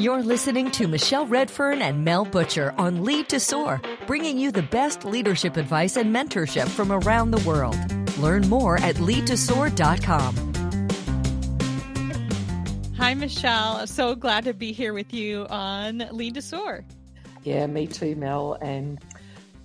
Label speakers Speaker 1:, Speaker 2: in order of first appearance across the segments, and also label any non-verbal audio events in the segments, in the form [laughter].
Speaker 1: You're listening to Michelle Redfern and Mel Butcher on Lead to Soar, bringing you the best leadership advice and mentorship from around the world. Learn more at leadtosoar.com.
Speaker 2: Hi, Michelle. So glad to be here with you on Lead to Soar.
Speaker 3: Yeah, me too, Mel. And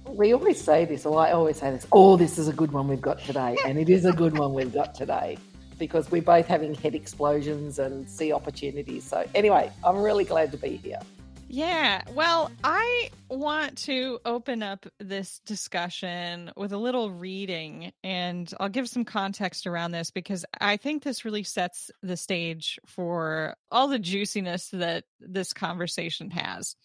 Speaker 3: we always say this, or I always say this, oh, this is a good one we've got today. And it is a good one we've got today because we're both having head explosions and see opportunities. So, anyway, I'm really glad to be here.
Speaker 2: Yeah, well, I want to open up this discussion with a little reading, and I'll give some context around this because I think this really sets the stage for all the juiciness that this conversation has.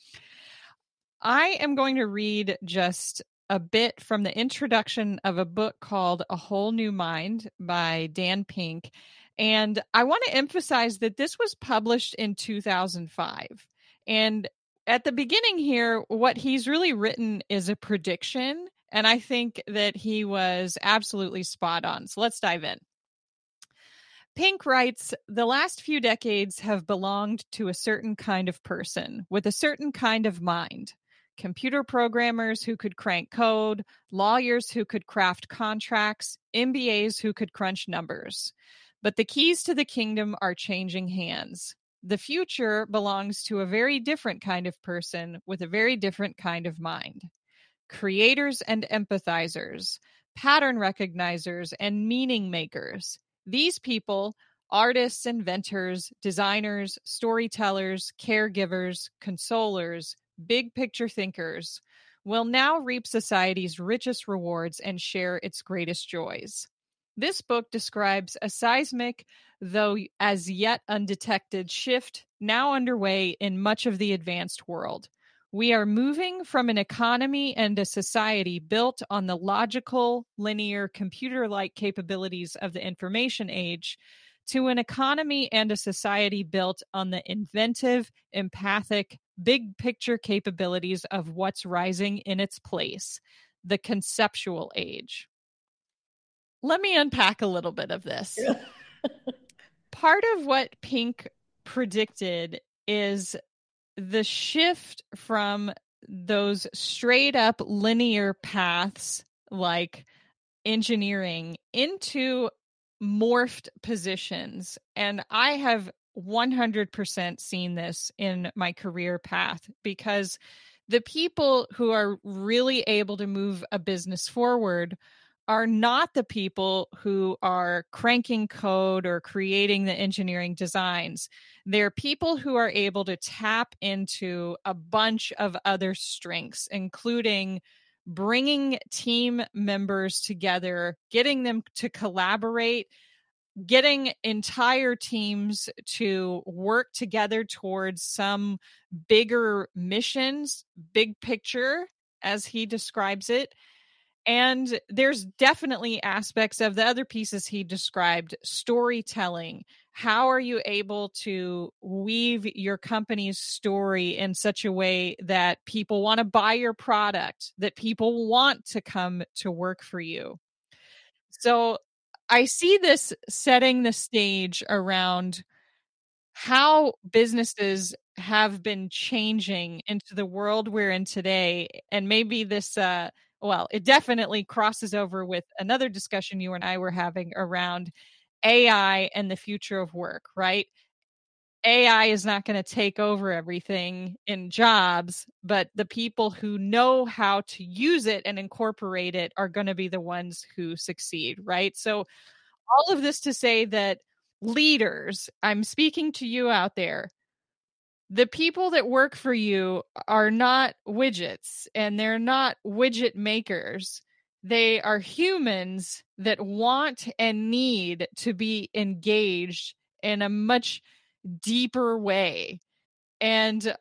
Speaker 2: I am going to read just a bit from the introduction of a book called A Whole New Mind by Dan Pink. And I want to emphasize that this was published in 2005. And at the beginning here, what he's really written is a prediction. And I think that he was absolutely spot on. So let's dive in. Pink writes The last few decades have belonged to a certain kind of person with a certain kind of mind computer programmers who could crank code, lawyers who could craft contracts, MBAs who could crunch numbers. But the keys to the kingdom are changing hands. The future belongs to a very different kind of person with a very different kind of mind. Creators and empathizers, pattern recognizers, and meaning makers. These people, artists, inventors, designers, storytellers, caregivers, consolers, big picture thinkers, will now reap society's richest rewards and share its greatest joys. This book describes a seismic, though as yet undetected, shift now underway in much of the advanced world. We are moving from an economy and a society built on the logical, linear, computer like capabilities of the information age to an economy and a society built on the inventive, empathic, big picture capabilities of what's rising in its place, the conceptual age. Let me unpack a little bit of this. Part of what Pink predicted is the shift from those straight up linear paths like engineering into morphed positions. And I have 100% seen this in my career path because the people who are really able to move a business forward are not the people who are cranking code or creating the engineering designs. They're people who are able to tap into a bunch of other strengths, including bringing team members together, getting them to collaborate, getting entire teams to work together towards some bigger missions, big picture, as he describes it. And there's definitely aspects of the other pieces he described storytelling. How are you able to weave your company's story in such a way that people want to buy your product, that people want to come to work for you? So I see this setting the stage around how businesses have been changing into the world we're in today. And maybe this, uh, well, it definitely crosses over with another discussion you and I were having around AI and the future of work, right? AI is not going to take over everything in jobs, but the people who know how to use it and incorporate it are going to be the ones who succeed, right? So, all of this to say that leaders, I'm speaking to you out there, the people that work for you are not widgets and they're not widget makers. They are humans that want and need to be engaged in a much deeper way. And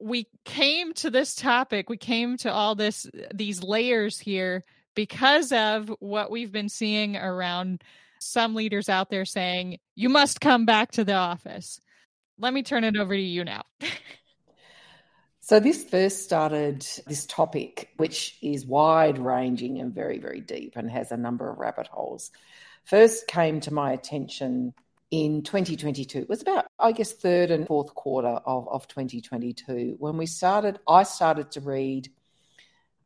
Speaker 2: we came to this topic, we came to all this uh, these layers here because of what we've been seeing around some leaders out there saying you must come back to the office. Let me turn it over to you now.
Speaker 3: so this first started this topic which is wide ranging and very very deep and has a number of rabbit holes. First came to my attention in 2022. It was about, I guess, third and fourth quarter of, of 2022 when we started, I started to read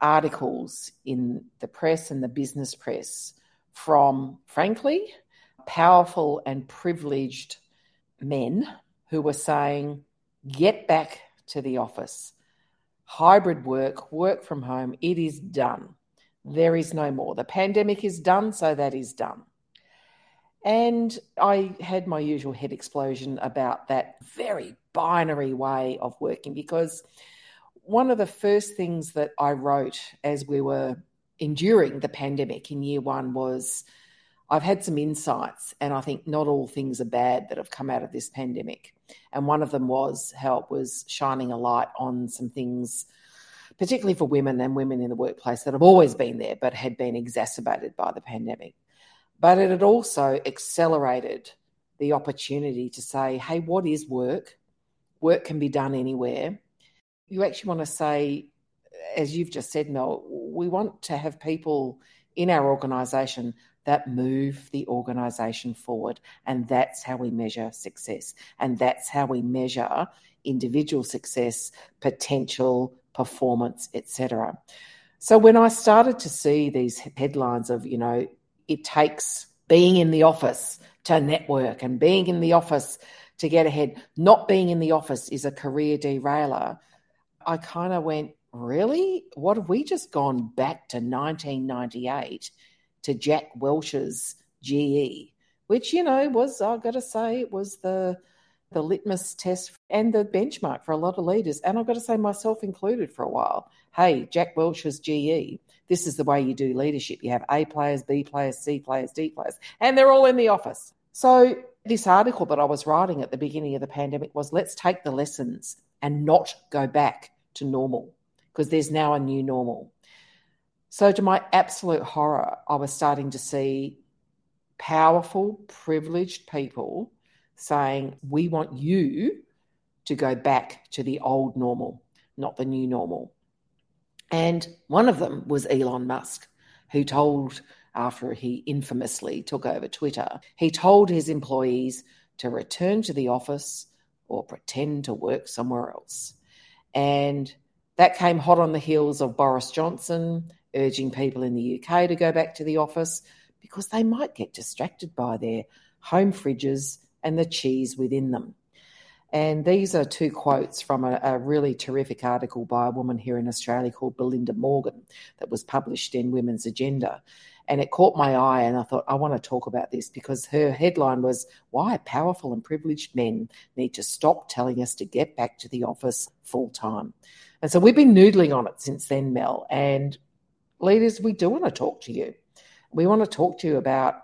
Speaker 3: articles in the press and the business press from, frankly, powerful and privileged men who were saying, get back to the office. Hybrid work, work from home, it is done. There is no more. The pandemic is done, so that is done. And I had my usual head explosion about that very binary way of working because one of the first things that I wrote as we were enduring the pandemic in year one was I've had some insights, and I think not all things are bad that have come out of this pandemic. And one of them was how it was shining a light on some things, particularly for women and women in the workplace that have always been there but had been exacerbated by the pandemic. But it had also accelerated the opportunity to say, hey, what is work? Work can be done anywhere. You actually want to say, as you've just said, Mel, we want to have people in our organisation that move the organisation forward. And that's how we measure success. And that's how we measure individual success, potential, performance, etc. So when I started to see these headlines of, you know, it takes being in the office to network and being in the office to get ahead. Not being in the office is a career derailer. I kind of went, really? What have we just gone back to 1998 to Jack Welch's GE, which, you know, was, I've got to say, it was the the litmus test and the benchmark for a lot of leaders. And I've got to say, myself included for a while. Hey, Jack Welch's GE this is the way you do leadership. You have A players, B players, C players, D players, and they're all in the office. So, this article that I was writing at the beginning of the pandemic was let's take the lessons and not go back to normal because there's now a new normal. So, to my absolute horror, I was starting to see powerful, privileged people saying, We want you to go back to the old normal, not the new normal. And one of them was Elon Musk, who told, after he infamously took over Twitter, he told his employees to return to the office or pretend to work somewhere else. And that came hot on the heels of Boris Johnson urging people in the UK to go back to the office because they might get distracted by their home fridges and the cheese within them. And these are two quotes from a, a, really terrific article by a woman here in Australia called Belinda Morgan that was published in Women's Agenda. And it caught my eye, and I thought, I want to talk about this because her headline was Why Powerful and Privileged Men Need to Stop Telling Us to Get Back to the Office Full Time. And so we've been noodling on it since then, Mel. And leaders, we do want to talk to you. We want to talk to you about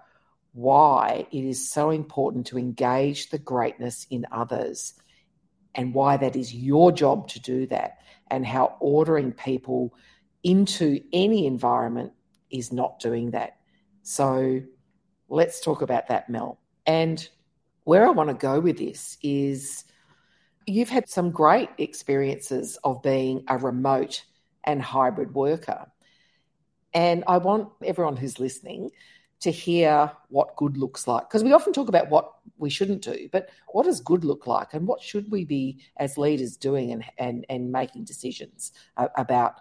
Speaker 3: why it is so important to engage the greatness in others and why that is your job to do that, and how ordering people into any environment is not doing that. So let's talk about that, Mel. And where I want to go with this is you've had some great experiences of being a remote and hybrid worker. And I want everyone who's listening to hear what good looks like. Because we often talk about what we shouldn't do, but what does good look like and what should we be as leaders doing and, and, and making decisions about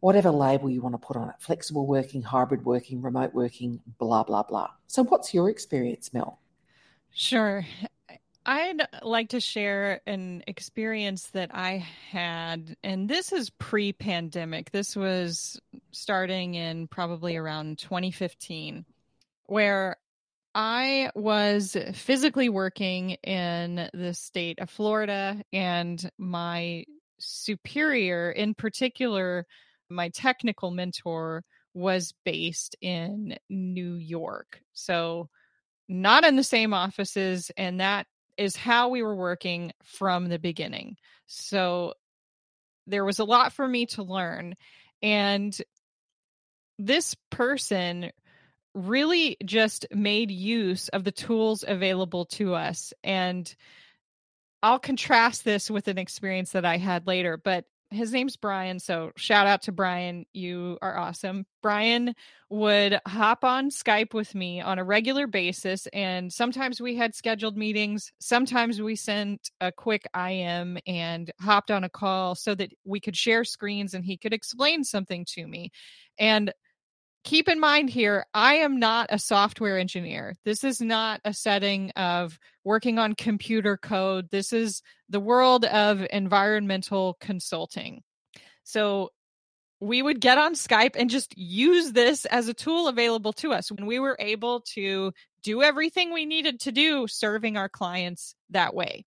Speaker 3: whatever label you want to put on it flexible working, hybrid working, remote working, blah, blah, blah. So, what's your experience, Mel?
Speaker 2: Sure. I'd like to share an experience that I had, and this is pre pandemic. This was starting in probably around 2015, where I was physically working in the state of Florida, and my superior, in particular, my technical mentor, was based in New York. So, not in the same offices, and that is how we were working from the beginning. So there was a lot for me to learn. And this person really just made use of the tools available to us. And I'll contrast this with an experience that I had later, but his name's Brian. So shout out to Brian. You are awesome. Brian would hop on Skype with me on a regular basis. And sometimes we had scheduled meetings. Sometimes we sent a quick IM and hopped on a call so that we could share screens and he could explain something to me. And keep in mind here, I am not a software engineer. This is not a setting of working on computer code. This is the world of environmental consulting. So we would get on Skype and just use this as a tool available to us when we were able to do everything we needed to do serving our clients that way.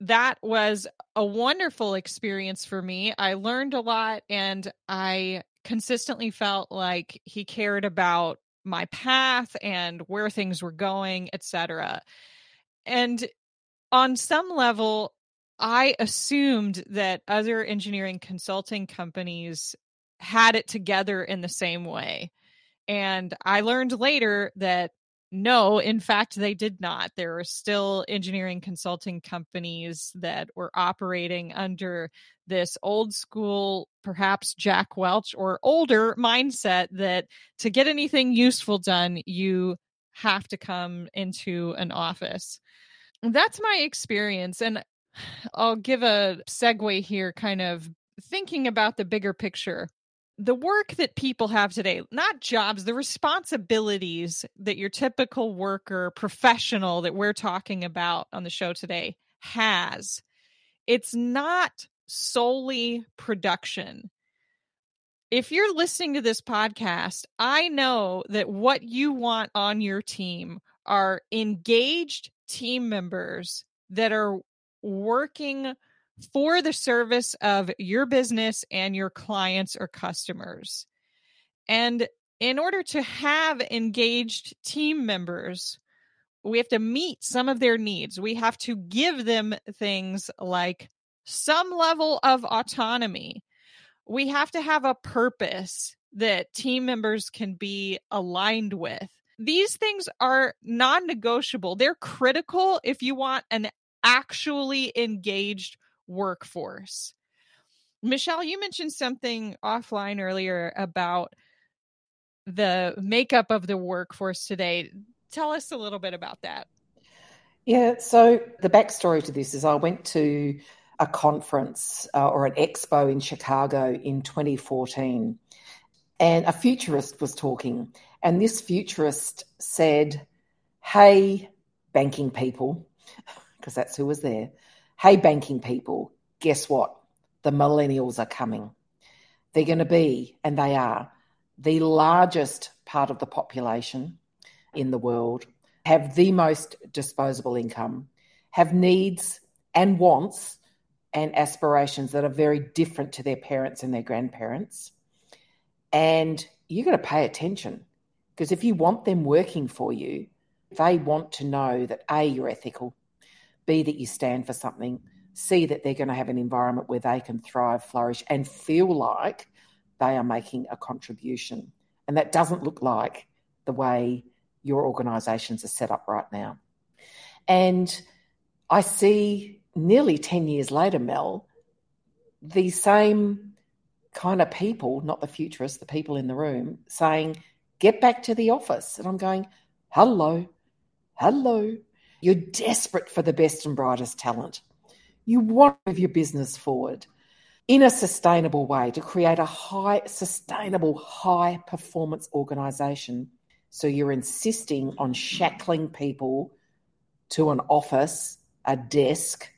Speaker 2: That was a wonderful experience for me. I learned a lot and I consistently felt like he cared about my path and where things were going, etc. And on some level, I assumed that other engineering consulting companies had it together in the same way. And I learned later that no, in fact, they did not. There were still engineering consulting companies that were operating under this old school, perhaps Jack Welch or older mindset that to get anything useful done, you have to come into an office. That's my experience. And I'll give a segue here, kind of thinking about the bigger picture the work that people have today, not jobs, the responsibilities that your typical worker, professional that we're talking about on the show today has, it's not solely production. If you're listening to this podcast, I know that what you want on your team are engaged team members that are working for the service of your business and your clients or customers. And in order to have engaged team members, we have to meet some of their needs. We have to give them things like some level of autonomy. We have to have a purpose that team members can be aligned with. These things are non negotiable. They're critical if you want an actually engaged workforce. Michelle, you mentioned something offline earlier about the makeup of the workforce today. Tell us a little bit about that.
Speaker 3: Yeah, so the backstory to this is I went to a conference uh, or an expo in Chicago in 2014, and a futurist was talking. And this futurist said, Hey, banking people, [laughs] because that's who was there, Hey, banking people, guess what? The millennials are coming. They're going to be, and they are, the largest part of the population in the world, have the most disposable income, have needs and wants and aspirations that are very different to their parents and their grandparents. And you've got to pay attention because if you want them working for you, they want to know that A, you're ethical, B, that you stand for something, C, that they're going to have an environment where they can thrive, flourish, and feel like they are making a contribution. And that doesn't look like the way your organisations are set up right now. And I see nearly 10 years later, Mel, the same kind of people, not the futurists, the people in the room, saying, get back to the office. And I'm going, hello, hello. You're desperate for the best and brightest talent. You want to move your business forward in a sustainable way to create a high, sustainable, high performance organization. So you're insisting on shackling people to an office, a desk,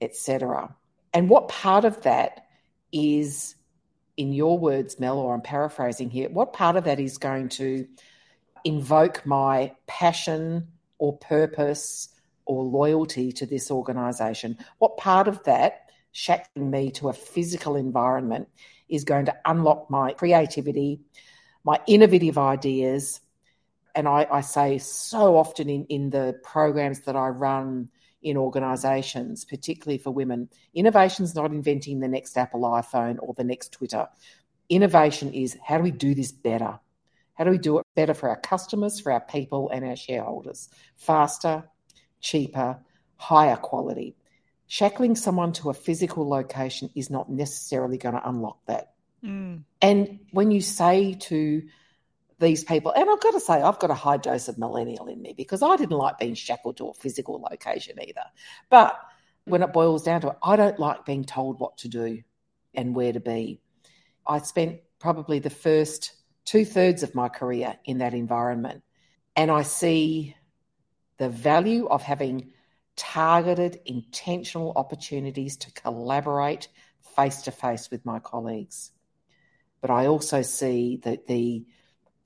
Speaker 3: etc. And what part of that is, in your words, Mel, or I'm paraphrasing here, what part of that is going to invoke my passion, or purpose or loyalty to this organization? What part of that shackling me to a physical environment is going to unlock my creativity, my innovative ideas? And I, I say so often in, in the programs that I run in organizations, particularly for women, innovation is not inventing the next Apple iPhone or the next Twitter. Innovation is how do we do this better? How do we do it better for our customers, for our people, and our shareholders? Faster, cheaper, higher quality. shackling someone to a physical location is not necessarily going to unlock that. Mm. And when you say to these people, and I've got to say, I've got a high dose of millennial in me because I didn't like being shackled to a physical location either. But when it boils down to it, I don't like being told what to do and where to be. I spent probably the first two thirds of my career in that environment. And I see the value of having targeted, intentional opportunities to collaborate face to face with my colleagues. But I also see that the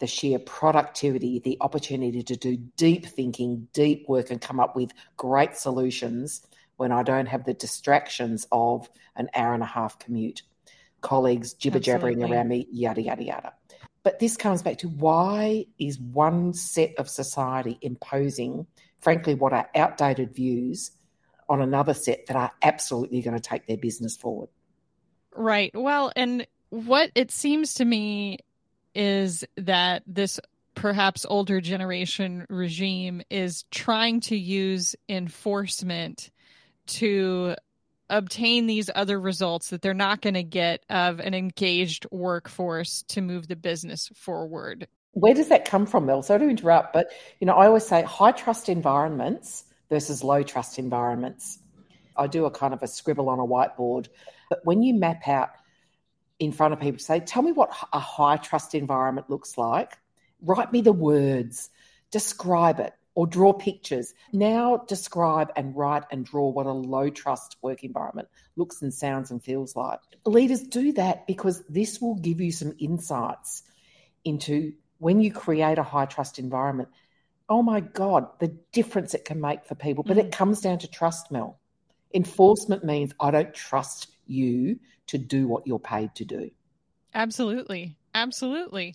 Speaker 3: the sheer productivity, the opportunity to do deep thinking, deep work, and come up with great solutions when I don't have the distractions of an hour and a half commute, colleagues jibber jabbering around me, yada, yada, yada. But this comes back to why is one set of society imposing, frankly, what are outdated views on another set that are absolutely going to take their business forward?
Speaker 2: Right. Well, and what it seems to me is that this perhaps older generation regime is trying to use enforcement to obtain these other results that they're not going to get of an engaged workforce to move the business forward.
Speaker 3: Where does that come from, Mel? Sorry to interrupt, but you know, I always say high trust environments versus low trust environments. I do a kind of a scribble on a whiteboard, but when you map out in front of people, say, tell me what a high trust environment looks like. Write me the words, describe it or draw pictures. Now describe and write and draw what a low trust work environment looks and sounds and feels like. Leaders do that because this will give you some insights into when you create a high trust environment. Oh my God, the difference it can make for people. But mm. it comes down to trust, Mel. Enforcement means I don't trust you to do what you're paid to do.
Speaker 2: Absolutely. Absolutely.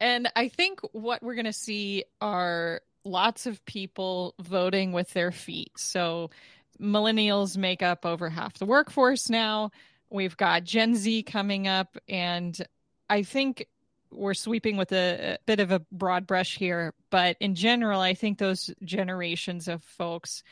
Speaker 2: And I think what we're going to see are lots of people voting with their feet. So millennials make up over half the workforce now. We've got Gen Z coming up, and I think we're sweeping with a, a, bit of a broad brush here, but in general, I think those generations of folks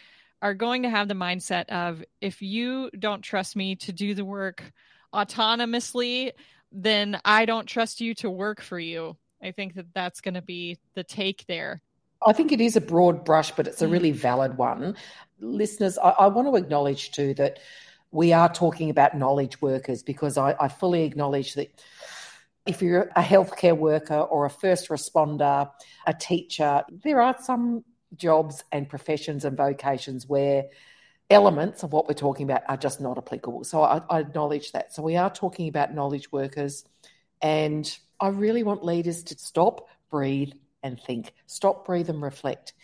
Speaker 2: are going to have the mindset of if you don't trust me to do the work autonomously, then I don't trust you to work for you. I think that that's going to be the take there.
Speaker 3: I think it is a broad brush, but it's a really mm. valid one. Listeners, I, I want to acknowledge too that we are talking about knowledge workers because I, I fully acknowledge that if you're a healthcare worker or a first responder, a teacher, there are some jobs and professions and vocations where elements of what we're talking about are just not applicable. So I, I, acknowledge that. So we are talking about knowledge workers, and I really want leaders to stop, breathe, and think, stop, breathe, and reflect.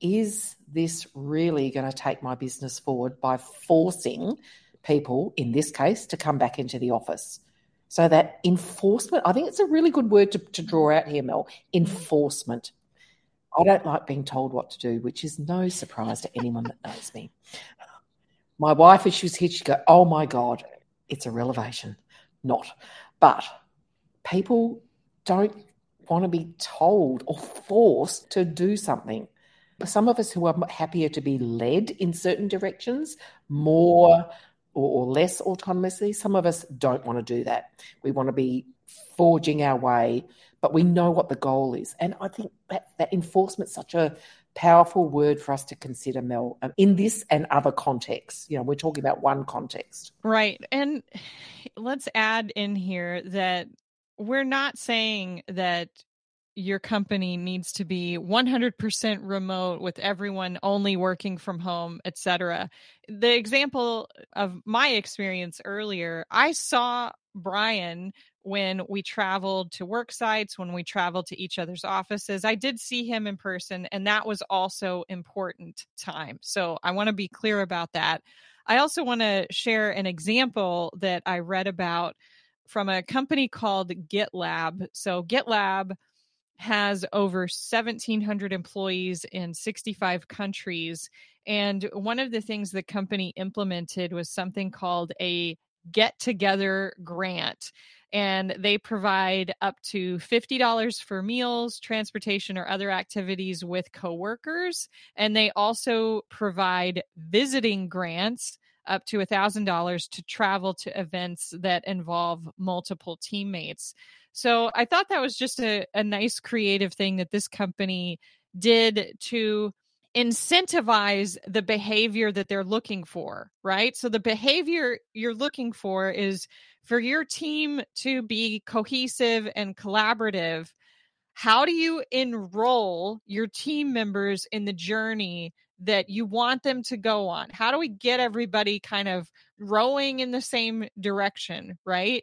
Speaker 3: Is this really going to take my business forward by forcing people, in this case, to come back into the office? So that enforcement, I think it's a really good word to, to draw out here, Mel. Enforcement. I don't like being told what to do, which is no surprise to anyone that knows me. My wife, as she was here, she'd go, Oh my God, it's a revelation. Not. But people don't want to be told or forced to do something. Some of us who are happier to be led in certain directions, more or, less autonomously, some of us don't want to do that. We want to be forging our way, but we know what the goal is. And I think that, that enforcement is such a powerful word for us to consider, Mel, um, in this and other contexts. You know, we're talking about one context.
Speaker 2: Right. And let's add in here that we're not saying that your company needs to be 100% remote with everyone only working from home etc the example of my experience earlier i saw brian when we traveled to work sites when we traveled to each other's offices i did see him in person and that was also important time so i want to be clear about that i also want to share an example that i read about from a company called GitLab. So GitLab has over 1700 employees in 65 countries and one of the things the company implemented was something called a get together grant and they provide up to $50 for meals, transportation, or other activities with coworkers. And they also provide visiting grants up to $1,000 to travel to events that involve multiple teammates. So I thought that was just a, a nice creative thing that this company did to incentivize the behavior that they're looking for, right? So the behavior you're looking for is for your team to be cohesive and collaborative. How do you enroll your team members in the journey that you want them to go on? How do we get everybody kind of rowing in the same direction, right?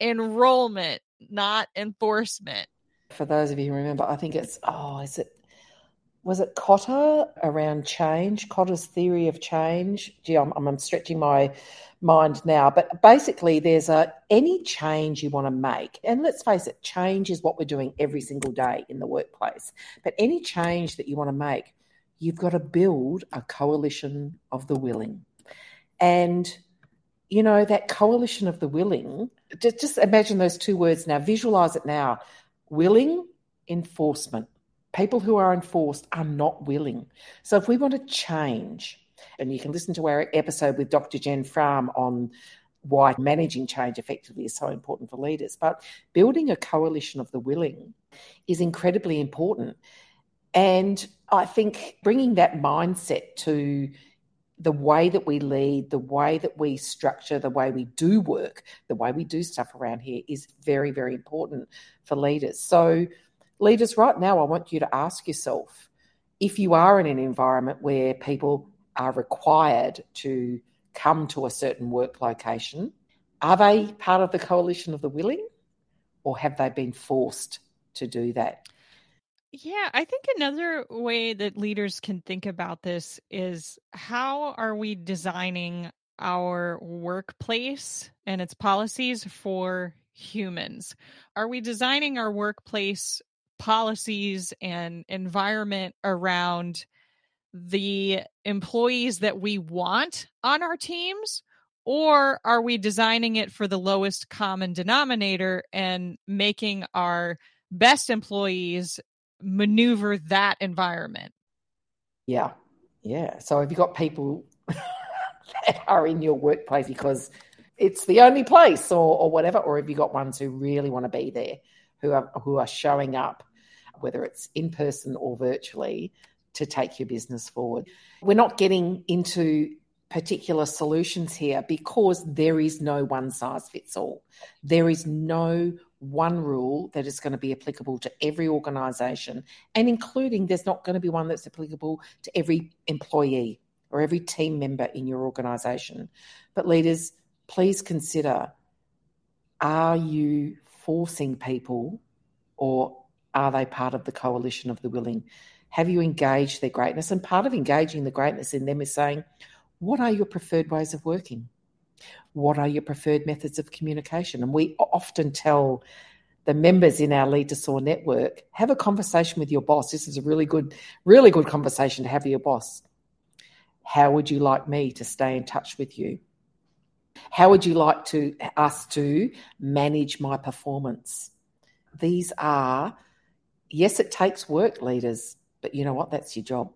Speaker 2: Enrollment, not enforcement.
Speaker 3: For those of you who remember, I think it's, oh, is it was it Kotter around change, Kotter's theory of change? Gee, I'm, I'm stretching my mind now, but basically, there's a any change you want to make, and let's face it, change is what we're doing every single day in the workplace. But any change that you want to make, you've got to build a coalition of the willing, and you know that coalition of the willing. Just, just imagine those two words now. Visualize it now. Willing enforcement people who are enforced are not willing. So if we want to change, and you can listen to our episode with Dr. Jen Frahm on why managing change effectively is so important for leaders. But building a coalition of the willing is incredibly important. And I think bringing that mindset to the way that we lead, the way that we structure, the way we do work, the way we do stuff around here is very, very important for leaders. So, leaders, right now, I want you to ask yourself if you are in an environment where people are required to come to a certain work location, are they part of the coalition of the willing or have they been forced to do that?
Speaker 2: Yeah, I think another way that leaders can think about this is how are we designing our workplace and its policies for humans? Are we designing our workplace policies and environment around the employees that we want on our teams or are we designing it for the lowest common denominator and making our best employees maneuver that environment?
Speaker 3: Yeah. Yeah. So have you got people [laughs] that are in your workplace because it's the only place or, or whatever or have you got ones who really want to be there who are who are showing up, whether it's in person or virtually, to take your business forward. We're not getting into particular solutions here because there is no one size fits all. There is no one rule that is going to be applicable to every organisation, and including there's not going to be one that's applicable to every employee or every team member in your organisation. But leaders, please consider are you forcing people or are they part of the coalition of the willing? Have you engaged their greatness? And part of engaging the greatness in them is saying, what are your preferred ways of working? What are your preferred methods of communication? And we often tell the members in our Lead to Soar network, have a conversation with your boss. This is a really good, really good conversation to have with your boss. How would you like me to stay in touch with you? How would you like to us to manage my performance? These are yes, it takes work, leaders, but you know what? That's your job.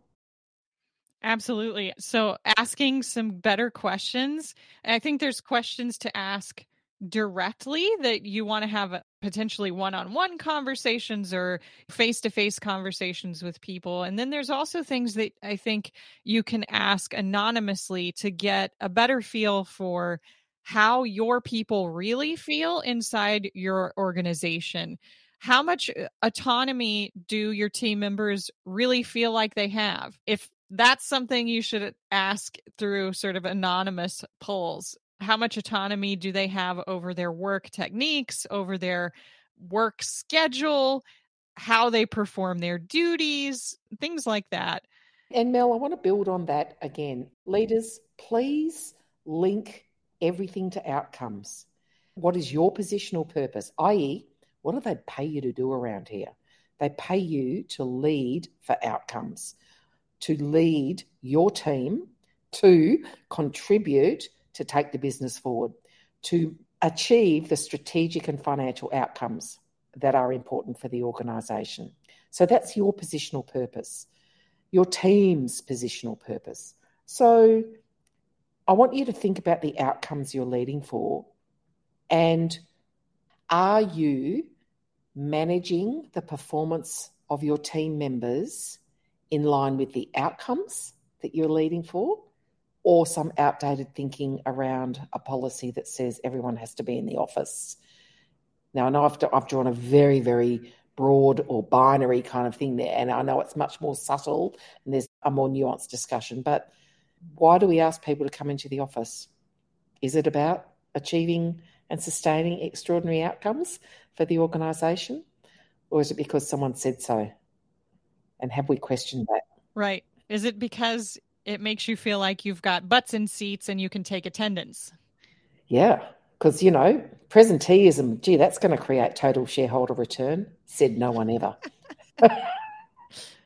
Speaker 2: Absolutely. So asking some better questions. I think there's questions to ask directly that you want to have potentially one-on-one conversations or face-to-face conversations with people and then there's also things that i think you can ask anonymously to get a better feel for how your people really feel inside your organization. How much uh, autonomy do your team members really feel like they have? If that's something you should ask through sort of anonymous polls. How much autonomy do they have over their work techniques, over their work schedule, how they perform their duties, things like that?
Speaker 3: And Mel, I want to build on that again. Leaders, please link everything to outcomes. What is your positional purpose? I.e., what do they pay you to do around here? They pay you to lead for outcomes, to lead your team, to contribute to take the business forward. to achieve the strategic and financial outcomes that are important for the organisation. So that's your positional purpose, your team's positional purpose. So I want you to think about the outcomes you're leading for and are you managing the performance of your team members in line with the outcomes that you're leading for? Or some outdated thinking around a policy that says everyone has to be in the office. Now, I know I've, I've drawn a very, very broad or binary kind of thing there, and I know it's much more subtle and there's a more nuanced discussion, but why do we ask people to come into the office? Is it about achieving and sustaining extraordinary outcomes for the organisation? Or is it because someone said so? And have we questioned that?
Speaker 2: Right. Is it because it makes you feel like you've got butts in seats and you can take attendance.
Speaker 3: Yeah, because you know, presenteeism, gee, that's going to create total shareholder return. Said no one ever. [laughs]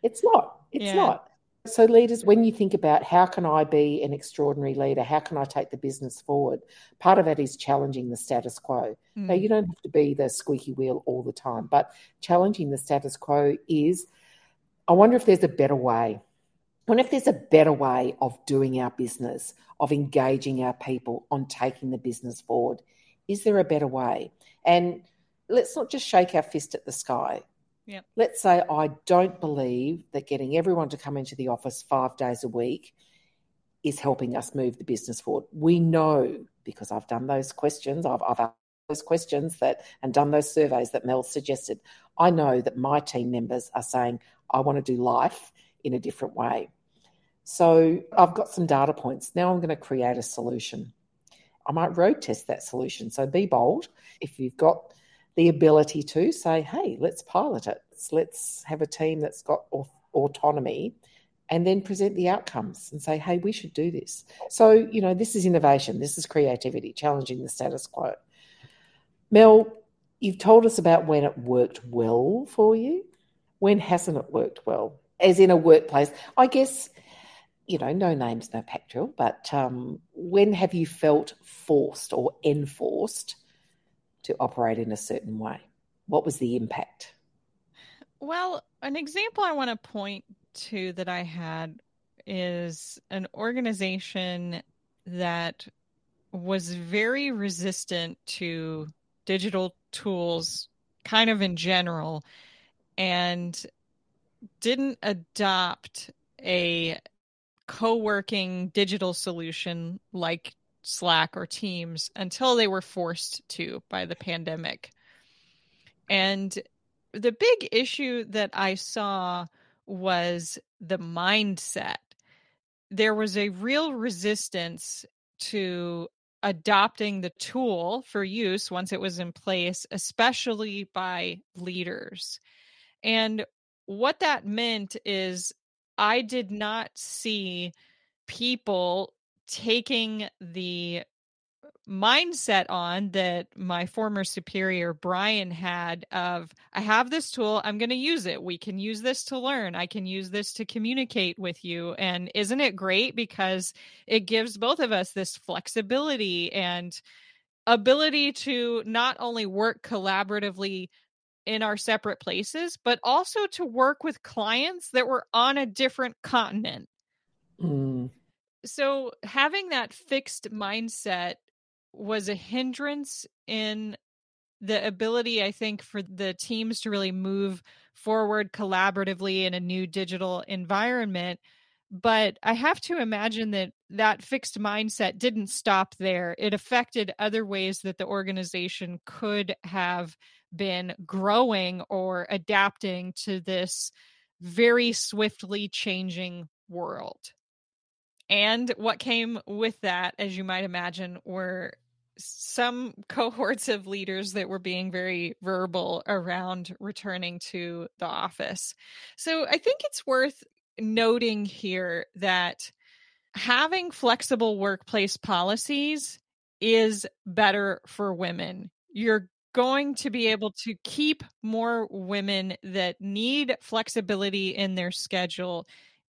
Speaker 3: it's not. It's yeah. not. So, leaders, when you think about how can I be an extraordinary leader, how can I take the business forward? Part of that is challenging the status quo. Mm. Now, you don't have to be the squeaky wheel all the time, but challenging the status quo is I wonder if there's a better way. I if there's a better way of doing our business, of engaging our people on taking the business forward. Is there a better way? And let's not just shake our fist at the sky.
Speaker 2: Yep.
Speaker 3: Let's say I don't believe that getting everyone to come into the office five days a week is helping us move the business forward. We know because I've done those questions, I've, I've asked those questions that and done those surveys that Mel suggested. I know that my team members are saying, I want to do life in a different way. So I've got some data points. Now I'm going to create a solution. I might road test that solution. So be bold. If you've got the ability to say, hey, let's pilot it. Let's have a team that's got autonomy and then present the outcomes and say, hey, we should do this. So, you know, this is innovation, this is creativity, challenging the status quo. Mel, you've told us about when it worked well for you. When hasn't it worked well? As in a workplace, I guess you know, no names, no pactual, but um, when have you felt forced or enforced to operate in a certain way? What was the impact?
Speaker 2: Well, an example I want to point to that I had is an organization that was very resistant to digital tools, kind of in general, and didn't adopt a co-working digital solution like Slack or Teams until they were forced to by the pandemic. And the big issue that I saw was the mindset. There was a real resistance to adopting the tool for use once it was in place, especially by leaders. And what that meant is I did not see people taking the mindset on that my former superior Brian had of I have this tool I'm going to use it. We can use this to learn. I can use this to communicate with you. And isn't it great because it gives both of us this flexibility and ability to not only work collaboratively in our separate places, but also to work with clients that were on a different continent. Mm. So having that fixed mindset was a hindrance in the ability, I think, for the teams to really move forward collaboratively in a new digital environment. But I have to imagine that that fixed mindset didn't stop there. It affected other ways that the organization could have been growing or adapting to this very swiftly changing world. And what came with that, as you might imagine, were some [laughs] cohorts of leaders that were being very verbal around returning to the office. So I think it's worth noting here that having flexible workplace policies is better for women. You're going to be able to keep more women that need flexibility in their schedule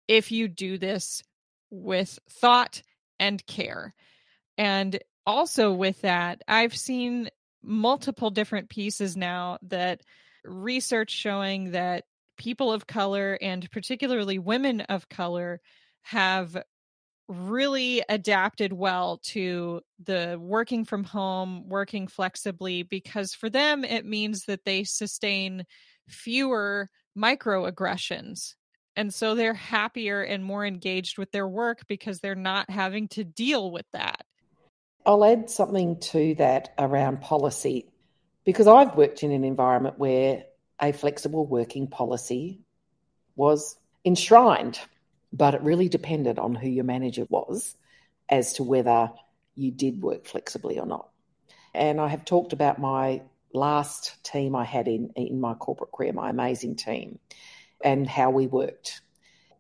Speaker 2: if you do this with thought and care. And also with that, I've seen multiple different pieces now that research showing that people of color and particularly women of color have really adapted well to the working from home, working flexibly, because for them, it means that they sustain fewer microaggressions. And so they're happier and more engaged with their work because they're not having to deal with that.
Speaker 3: I'll add something to that around policy because I've worked in an environment where a flexible working policy was enshrined but it really depended on who your manager was as to whether you did work flexibly or not. And I have talked about my last team I had in, in my corporate career, my amazing team, and how we worked.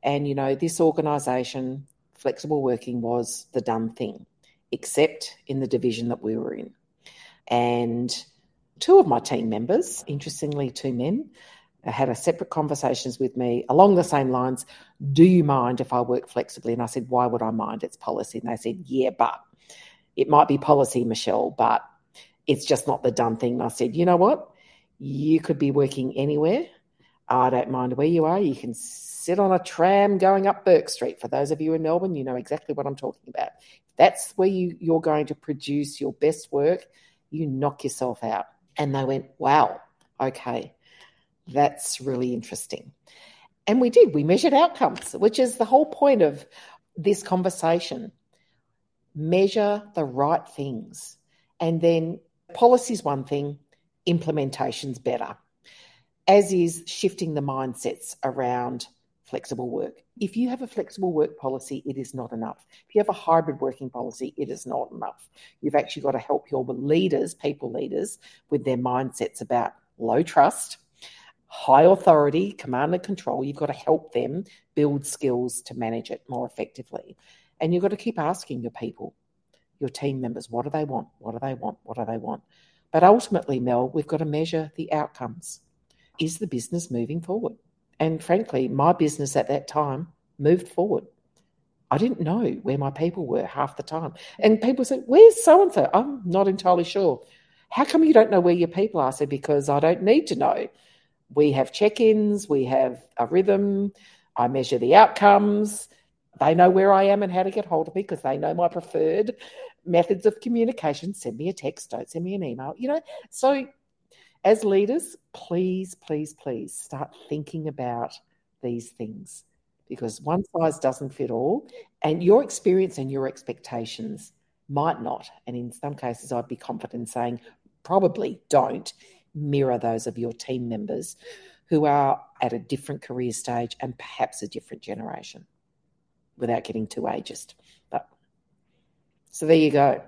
Speaker 3: And, you know, this organisation, flexible working was the done thing, except in the division that we were in. And two of my team members, interestingly, two men, uh, had a separate conversations with me along the same lines. Do you mind if I work flexibly? And I said, Why would I mind? It's policy. And they said, Yeah, but it might be policy, Michelle, but it's just not the done thing. And I said, You know what? You could be working anywhere. I don't mind where you are. You can sit on a tram going up Bourke Street. For those of you in Melbourne, you know exactly what I'm talking about. That's where you, you're going to produce your best work. You knock yourself out. And they went, Wow, okay that's really interesting. And we did, we measured outcomes, which is the whole point of this conversation. Measure the right things. And then policy is one thing, implementation's better, as is shifting the mindsets around flexible work. If you have a flexible work policy, it is not enough. If you have a hybrid working policy, it is not enough. You've actually got to help your leaders, people leaders, with their mindsets about low trust, high authority, command and control. You've got to help them build skills to manage it more effectively. And you've got to keep asking your people, your team members, what do they want? What do they want? What do they want? But ultimately, Mel, we've got to measure the outcomes. Is the business moving forward? And frankly, my business at that time moved forward. I didn't know where my people were half the time. And people said, Where's so and so? I'm not entirely sure. How come you don't know where your people are? I said, Because I don't need to know we have check ins, we have a rhythm, I measure the outcomes. They know where I am and how to get hold of me because they know my preferred methods of communication. Send me a text, don't send me an email. You know, so as leaders, please, please, please start thinking about these things because one size doesn't fit all. And your experience and your expectations might not. And in some cases, I'd be confident in saying probably don't mirror those of your team members who are at a different career stage and perhaps a different generation without getting too ageist. But so there you go.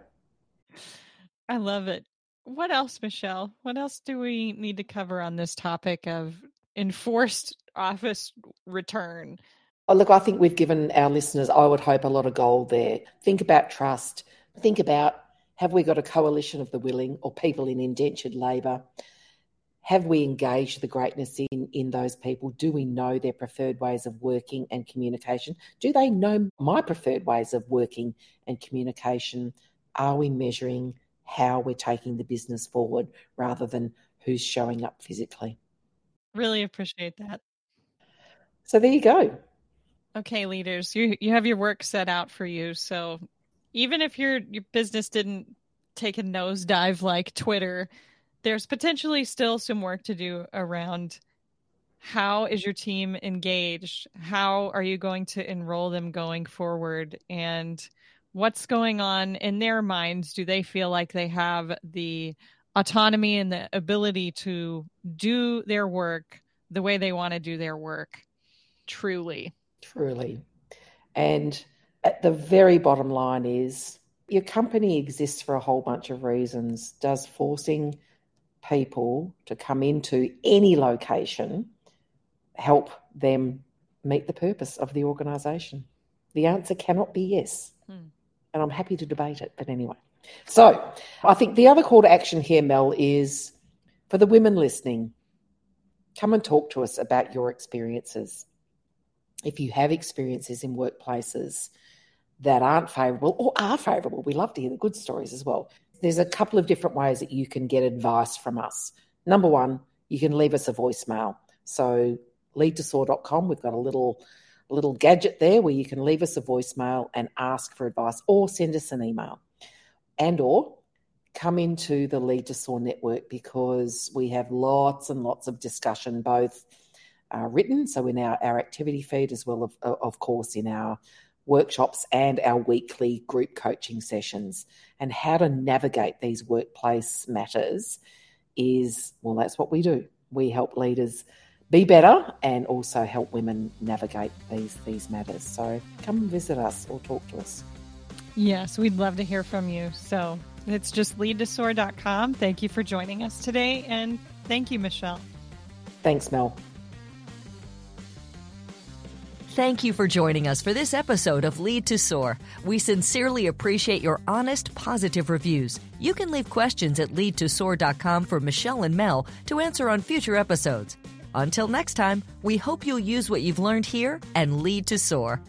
Speaker 2: I love it. What else, Michelle? What else do we need to cover on this topic of enforced [laughs] office return?
Speaker 3: Oh, look, I think we've given our listeners, I would hope, a lot of gold there. Think about trust. Think about have we got a coalition of the willing or people in indentured labour? Have we engaged the greatness in, in those people? Do we know their preferred ways of working and communication? Do they know my preferred ways of working and communication? Are we measuring how we're taking the business forward rather than who's showing up physically?
Speaker 2: Really appreciate that.
Speaker 3: So there you go.
Speaker 2: Okay, leaders, you you have your work set out for you. So even if your your business didn't take a nosedive like Twitter, there's potentially still some work to do around how is your team engaged? How are you going to enroll them going forward? And what's going on in their minds? Do they feel like they have the autonomy and the ability to do their work the way they want to do their work? Truly.
Speaker 3: Truly. And at the very bottom line is your company exists for a whole bunch of reasons. Does forcing people to come into any location help them meet the purpose of the organisation? The answer cannot be yes. And I'm happy to debate it, but anyway. So I think the other call to action here, Mel, is for the women listening, come and talk to us about your experiences. If you have experiences in workplaces that aren't favourable or are favourable. We love to hear the good stories as well. There's a couple of different ways that you can get advice from us. Number one, you can leave us a voicemail. So leadtosoar.com, we've got a little little gadget there where you can leave us a voicemail and ask for advice or send us an email. And or come into the Lead to Soar network because we have lots and lots of discussion, both uh, written, so in our, our activity feed, as well, of, of course, in our workshops and our weekly group coaching sessions. And how to navigate these workplace matters is well, that's what we do. We help leaders be better and also help women navigate these these matters. So come visit us or talk to us.
Speaker 2: Yes, we'd love to hear from you. So it's just leadtosoar.com. Thank you for joining us today and thank you, Michelle.
Speaker 3: Thanks, Mel.
Speaker 1: Thank you for joining us for this episode of Lead to Soar. We sincerely appreciate your honest, positive reviews. You can leave questions at leadtosoar.com for Michelle and Mel to answer on future episodes. Until next time, we hope you'll use what you've learned here and lead to soar.